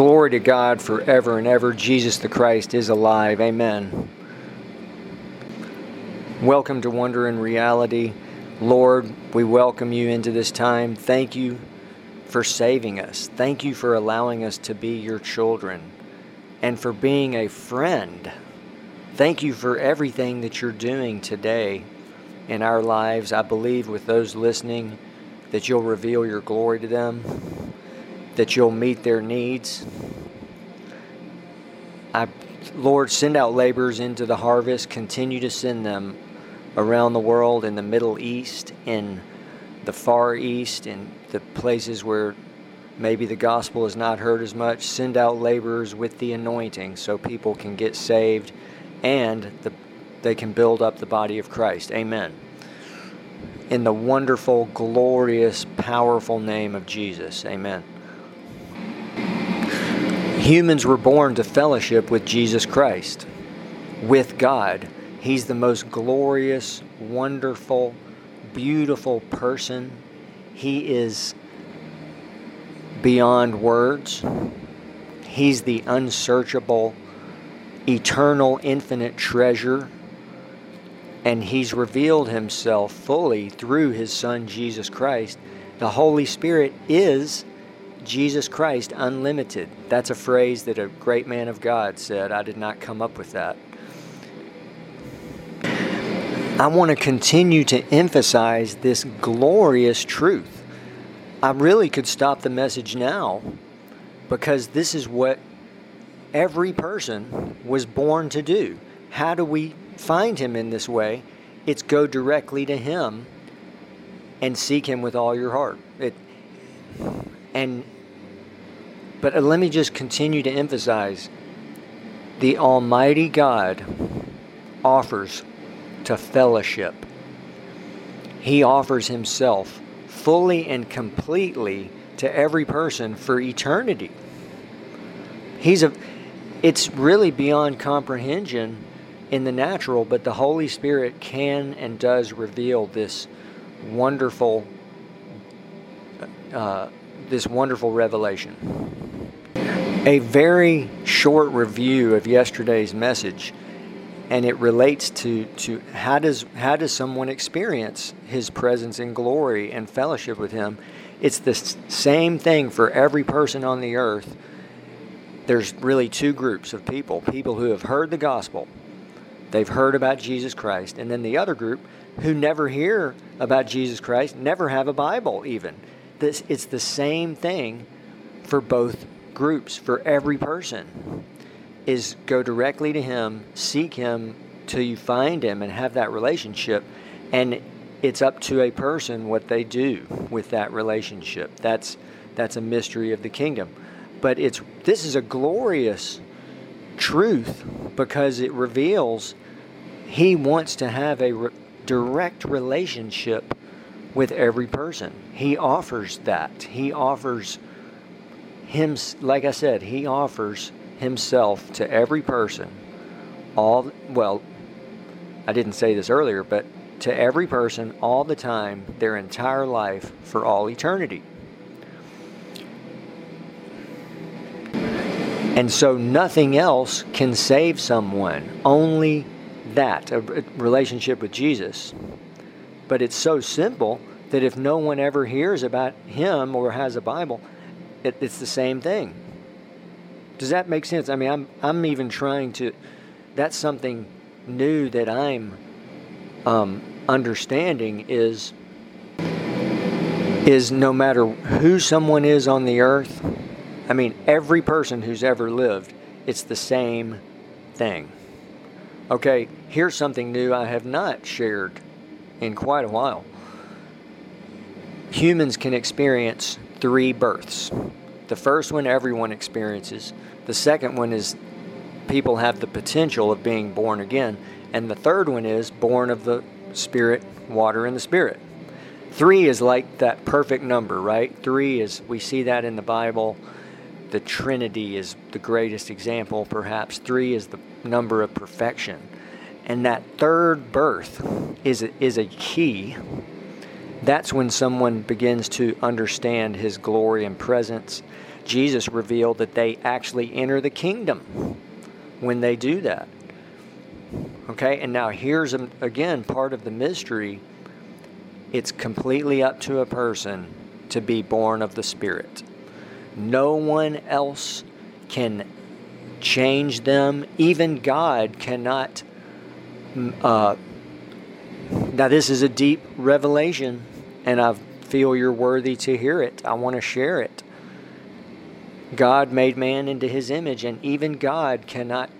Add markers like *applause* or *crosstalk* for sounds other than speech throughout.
Glory to God forever and ever. Jesus the Christ is alive. Amen. Welcome to Wonder and Reality. Lord, we welcome you into this time. Thank you for saving us. Thank you for allowing us to be your children and for being a friend. Thank you for everything that you're doing today in our lives. I believe with those listening that you'll reveal your glory to them that you'll meet their needs. I, Lord, send out laborers into the harvest. Continue to send them around the world in the Middle East, in the Far East, in the places where maybe the gospel is not heard as much. Send out laborers with the anointing so people can get saved and the, they can build up the body of Christ. Amen. In the wonderful, glorious, powerful name of Jesus. Amen. Humans were born to fellowship with Jesus Christ, with God. He's the most glorious, wonderful, beautiful person. He is beyond words. He's the unsearchable, eternal, infinite treasure. And He's revealed Himself fully through His Son, Jesus Christ. The Holy Spirit is Jesus Christ unlimited. That's a phrase that a great man of God said. I did not come up with that. I want to continue to emphasize this glorious truth. I really could stop the message now because this is what every person was born to do. How do we find Him in this way? It's go directly to Him and seek Him with all your heart. It, and but let me just continue to emphasize the Almighty God offers to fellowship. He offers Himself fully and completely to every person for eternity. He's a it's really beyond comprehension in the natural, but the Holy Spirit can and does reveal this wonderful uh, this wonderful revelation. A very short review of yesterday's message, and it relates to, to how does how does someone experience His presence in glory and fellowship with Him? It's the same thing for every person on the earth. There's really two groups of people: people who have heard the gospel, they've heard about Jesus Christ, and then the other group who never hear about Jesus Christ, never have a Bible even this, it's the same thing for both groups, for every person. Is go directly to Him, seek Him till you find Him, and have that relationship. And it's up to a person what they do with that relationship. That's that's a mystery of the kingdom. But it's this is a glorious truth because it reveals He wants to have a re- direct relationship with every person. He offers that. He offers him like I said, he offers himself to every person. All well, I didn't say this earlier, but to every person all the time, their entire life for all eternity. And so nothing else can save someone, only that, a relationship with Jesus. But it's so simple that if no one ever hears about him or has a Bible, it, it's the same thing. Does that make sense? I mean, I'm I'm even trying to. That's something new that I'm um, understanding is is no matter who someone is on the earth. I mean, every person who's ever lived, it's the same thing. Okay, here's something new I have not shared in quite a while. Humans can experience three births. The first one everyone experiences. The second one is people have the potential of being born again. And the third one is born of the Spirit, water, and the Spirit. Three is like that perfect number, right? Three is, we see that in the Bible. The Trinity is the greatest example, perhaps. Three is the number of perfection. And that third birth is a, is a key. That's when someone begins to understand His glory and presence. Jesus revealed that they actually enter the kingdom when they do that. Okay, and now here's um, again part of the mystery. It's completely up to a person to be born of the Spirit. No one else can change them. Even God cannot. Uh, now, this is a deep revelation, and I feel you're worthy to hear it. I want to share it. God made man into his image, and even God cannot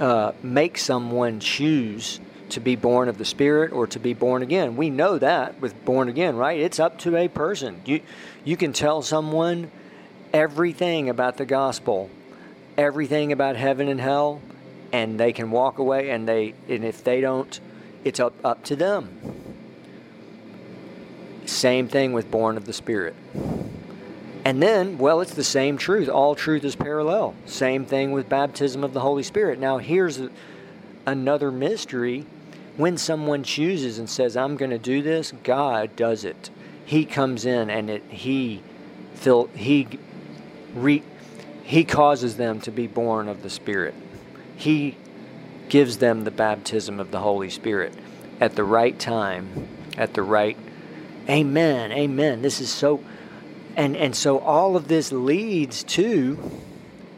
uh, make someone choose to be born of the Spirit or to be born again. We know that with born again, right? It's up to a person. You, you can tell someone everything about the gospel, everything about heaven and hell, and they can walk away and they and if they don't, it's up, up to them. Same thing with born of the Spirit. And then, well, it's the same truth. All truth is parallel. Same thing with baptism of the Holy Spirit. Now, here's another mystery. When someone chooses and says, I'm going to do this, God does it. He comes in and it, he, fill, he, re, he causes them to be born of the Spirit. He gives them the baptism of the Holy Spirit at the right time, at the right. Amen. Amen. This is so and and so all of this leads to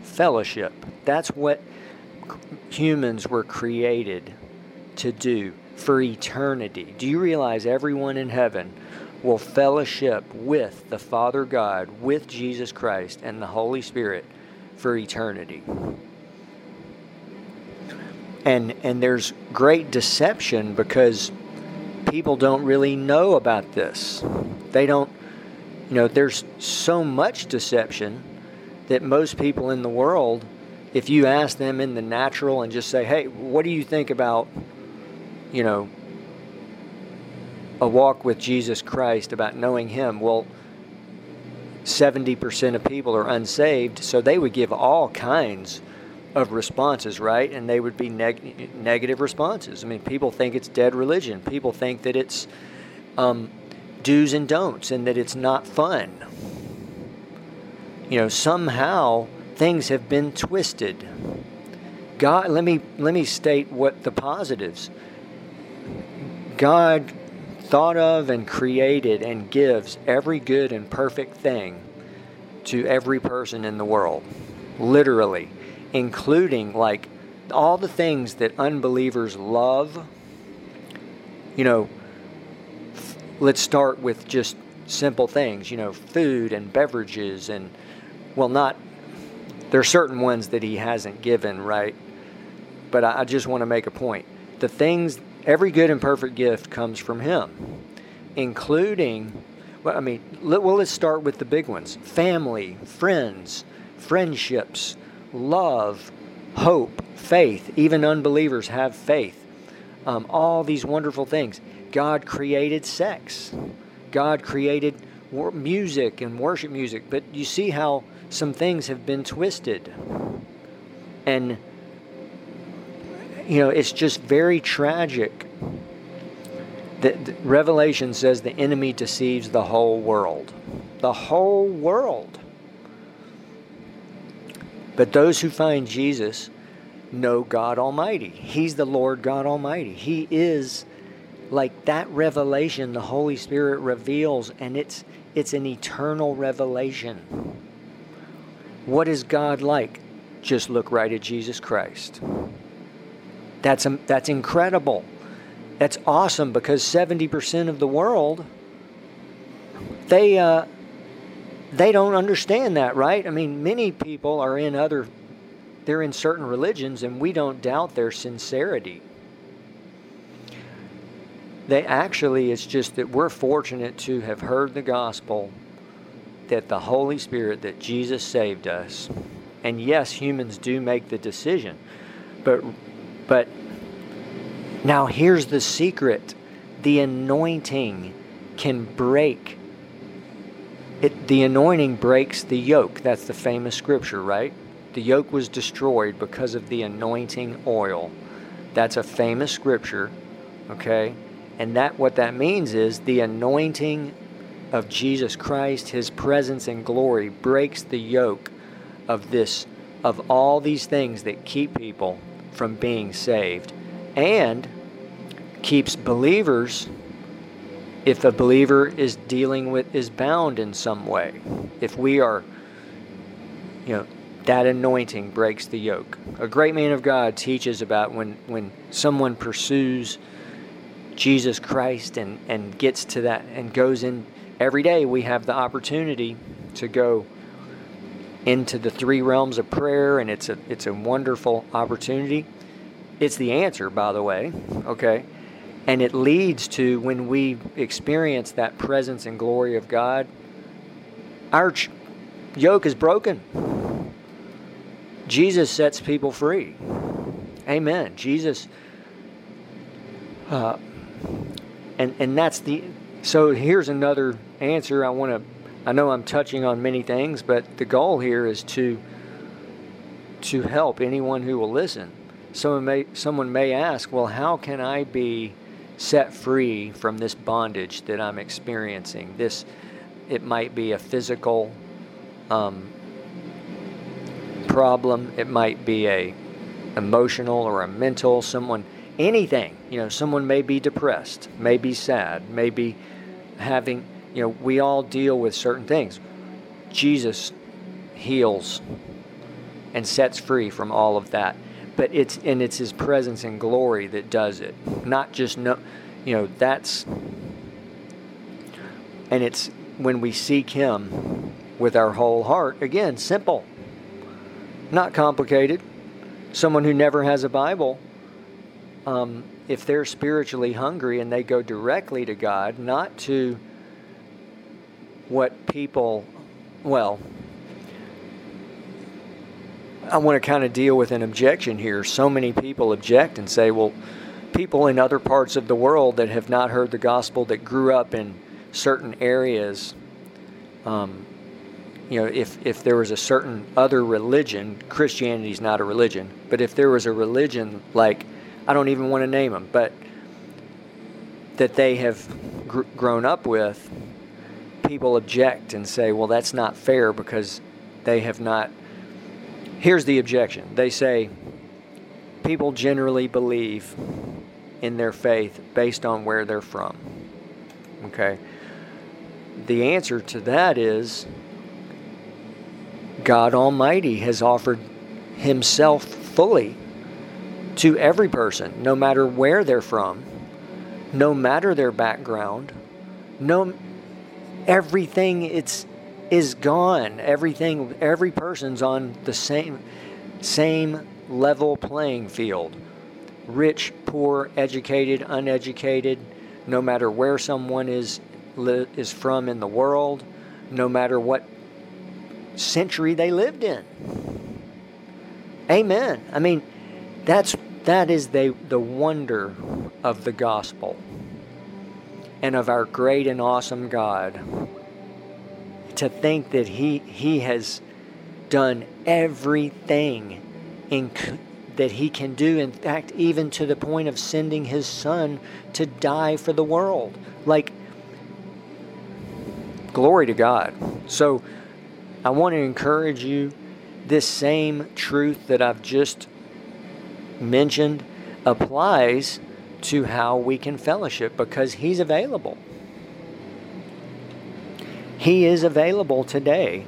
fellowship. That's what humans were created to do for eternity. Do you realize everyone in heaven will fellowship with the Father God, with Jesus Christ and the Holy Spirit for eternity? And and there's great deception because people don't really know about this. They don't you know, there's so much deception that most people in the world, if you ask them in the natural and just say, hey, what do you think about, you know, a walk with Jesus Christ, about knowing Him? Well, 70% of people are unsaved, so they would give all kinds of responses, right? And they would be neg- negative responses. I mean, people think it's dead religion. People think that it's um, do's and don'ts and that it's not fun. You know, somehow things have been twisted. God, let me let me state what the positives. God thought of and created and gives every good and perfect thing to every person in the world. Literally, including like all the things that unbelievers love. You know, let's start with just simple things, you know, food and beverages and well not there are certain ones that he hasn't given, right? But I, I just want to make a point. The things every good and perfect gift comes from him, including well, I mean, let, well, let's start with the big ones family, friends, friendships, love, hope, faith. Even unbelievers have faith. Um, all these wonderful things. God created sex. God created music and worship music. But you see how some things have been twisted. And, you know, it's just very tragic that Revelation says the enemy deceives the whole world. The whole world. But those who find Jesus know God Almighty. He's the Lord God Almighty. He is like that revelation the Holy Spirit reveals, and it's it's an eternal revelation. What is God like? Just look right at Jesus Christ. That's um, that's incredible. That's awesome because seventy percent of the world they uh, they don't understand that, right? I mean, many people are in other they're in certain religions, and we don't doubt their sincerity. They actually, it's just that we're fortunate to have heard the gospel that the Holy Spirit, that Jesus saved us. And yes, humans do make the decision. But but now here's the secret. The anointing can break it the anointing breaks the yoke. That's the famous scripture, right? The yoke was destroyed because of the anointing oil. That's a famous scripture, okay? And that what that means is the anointing of Jesus Christ, his presence and glory breaks the yoke of this of all these things that keep people from being saved and keeps believers if a believer is dealing with is bound in some way if we are you know that anointing breaks the yoke. A great man of god teaches about when when someone pursues jesus christ and and gets to that and goes in every day we have the opportunity to go into the three realms of prayer and it's a it's a wonderful opportunity. It's the answer by the way okay and it leads to when we experience that presence and glory of god our ch- yoke is broken. Jesus sets people free. Amen. Jesus uh, and and that's the so here's another answer i want to I know I'm touching on many things, but the goal here is to to help anyone who will listen. Someone may someone may ask, "Well, how can I be set free from this bondage that I'm experiencing?" This it might be a physical um, problem. It might be a emotional or a mental. Someone anything. You know, someone may be depressed, may be sad, may be having you know, we all deal with certain things. Jesus heals and sets free from all of that. But it's and it's his presence and glory that does it. Not just no you know, that's and it's when we seek him with our whole heart. Again, simple. Not complicated. Someone who never has a Bible, um, if they're spiritually hungry and they go directly to God, not to what people, well, I want to kind of deal with an objection here. So many people object and say, well, people in other parts of the world that have not heard the gospel, that grew up in certain areas, um, you know, if, if there was a certain other religion, Christianity is not a religion, but if there was a religion like, I don't even want to name them, but that they have gr- grown up with, people object and say, well, that's not fair because they have not. Here's the objection they say people generally believe in their faith based on where they're from. Okay? The answer to that is God Almighty has offered Himself fully to every person, no matter where they're from, no matter their background, no everything it's is gone. Everything every person's on the same same level playing field. Rich, poor, educated, uneducated, no matter where someone is is from in the world, no matter what century they lived in. Amen. I mean, that's that is the the wonder of the gospel and of our great and awesome God. To think that He, he has done everything in, that He can do, in fact, even to the point of sending His Son to die for the world. Like, glory to God. So, I want to encourage you this same truth that I've just mentioned applies to how we can fellowship because He's available. He is available today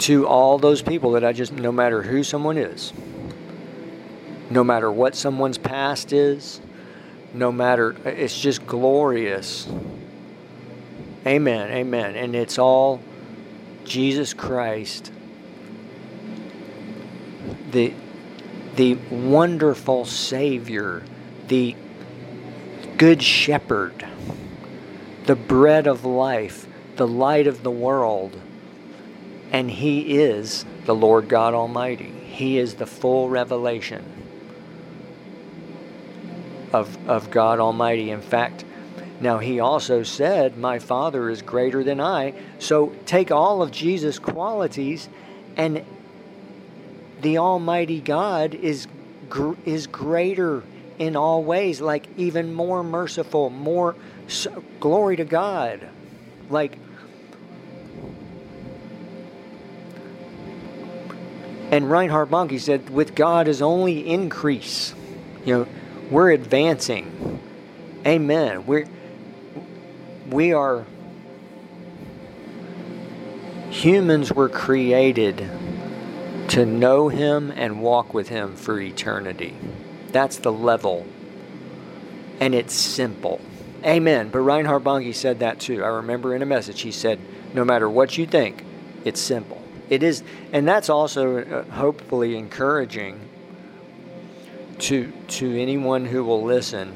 to all those people that I just, no matter who someone is, no matter what someone's past is, no matter, it's just glorious. Amen, amen. And it's all Jesus Christ, the, the wonderful Savior, the Good Shepherd, the bread of life, the light of the world. And He is the Lord God Almighty. He is the full revelation of, of God Almighty. In fact, now He also said, My Father is greater than I. So take all of Jesus' qualities, and the Almighty God is, is greater in all ways, like even more merciful, more so, glory to God. Like, and Reinhard Bonnke said, with God is only increase. You know, we're advancing. Amen. We're we are humans were created to know him and walk with him for eternity. That's the level. And it's simple. Amen. But Reinhard Bonnke said that too. I remember in a message he said, no matter what you think, it's simple. It is, and that's also uh, hopefully encouraging to to anyone who will listen.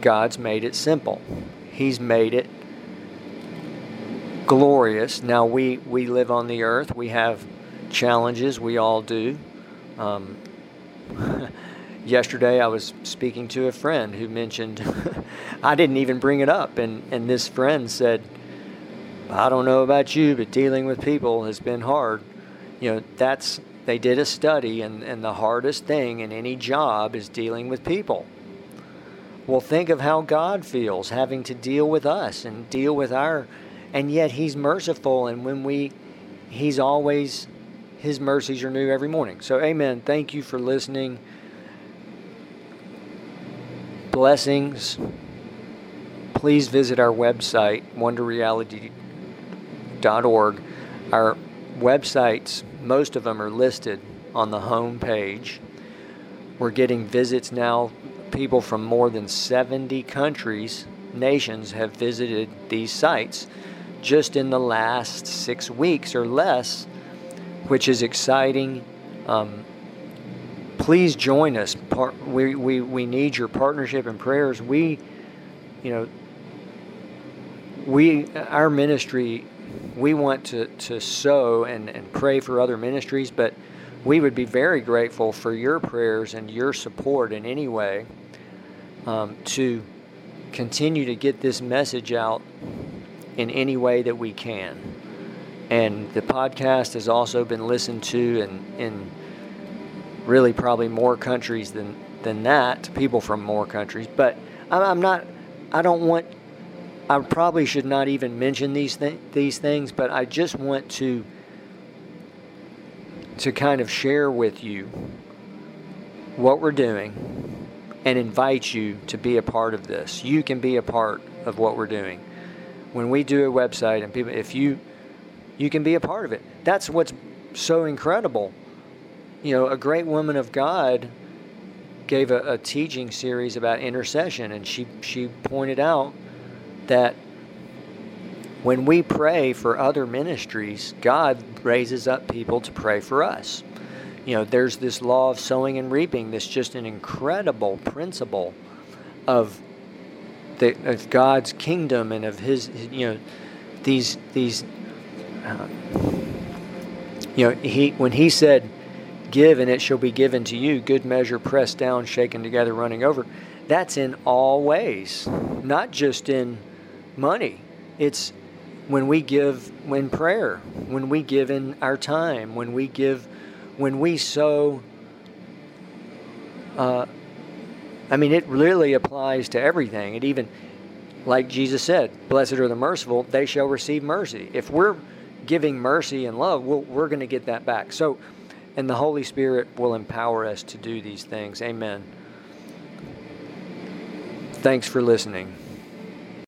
God's made it simple. He's made it glorious. Now we we live on the earth. We have challenges. We all do. Um, *laughs* yesterday I was speaking to a friend who mentioned *laughs* I didn't even bring it up and and this friend said I don't know about you but dealing with people has been hard. You know, that's they did a study and and the hardest thing in any job is dealing with people. Well, think of how God feels having to deal with us and deal with our and yet he's merciful and when we he's always his mercies are new every morning. So amen. Thank you for listening blessings, please visit our website, Our websites, most of them are listed on the home page. We're getting visits now. People from more than 70 countries, nations have visited these sites just in the last six weeks or less, which is exciting. Um, please join us. We, we, we need your partnership and prayers. We, you know, we, our ministry, we want to, to sow and, and pray for other ministries, but we would be very grateful for your prayers and your support in any way um, to continue to get this message out in any way that we can. And the podcast has also been listened to in, in really probably more countries than than that, people from more countries. But I'm not. I don't want. I probably should not even mention these th- these things, but I just want to to kind of share with you what we're doing and invite you to be a part of this. You can be a part of what we're doing. When we do a website and people if you you can be a part of it. That's what's so incredible you know, a great woman of God gave a, a, teaching series about intercession, and she she pointed out that when we pray for other ministries, God raises up people to pray for us. You know, there's this law of sowing and reaping. That's just an incredible principle of the of God's kingdom and of His. You know, these these. Uh, you know, he when he said Give and it shall be given to you. Good measure, pressed down, shaken together, running over. That's in all ways, not just in money. It's when we give in prayer, when we give in our time, when we give, when we sow. Uh, I mean, it really applies to everything. It even, like Jesus said, blessed are the merciful, they shall receive mercy. If we're giving mercy and love, we we are going to get that back. So, and the Holy Spirit will empower us to do these things. Amen. Thanks for listening.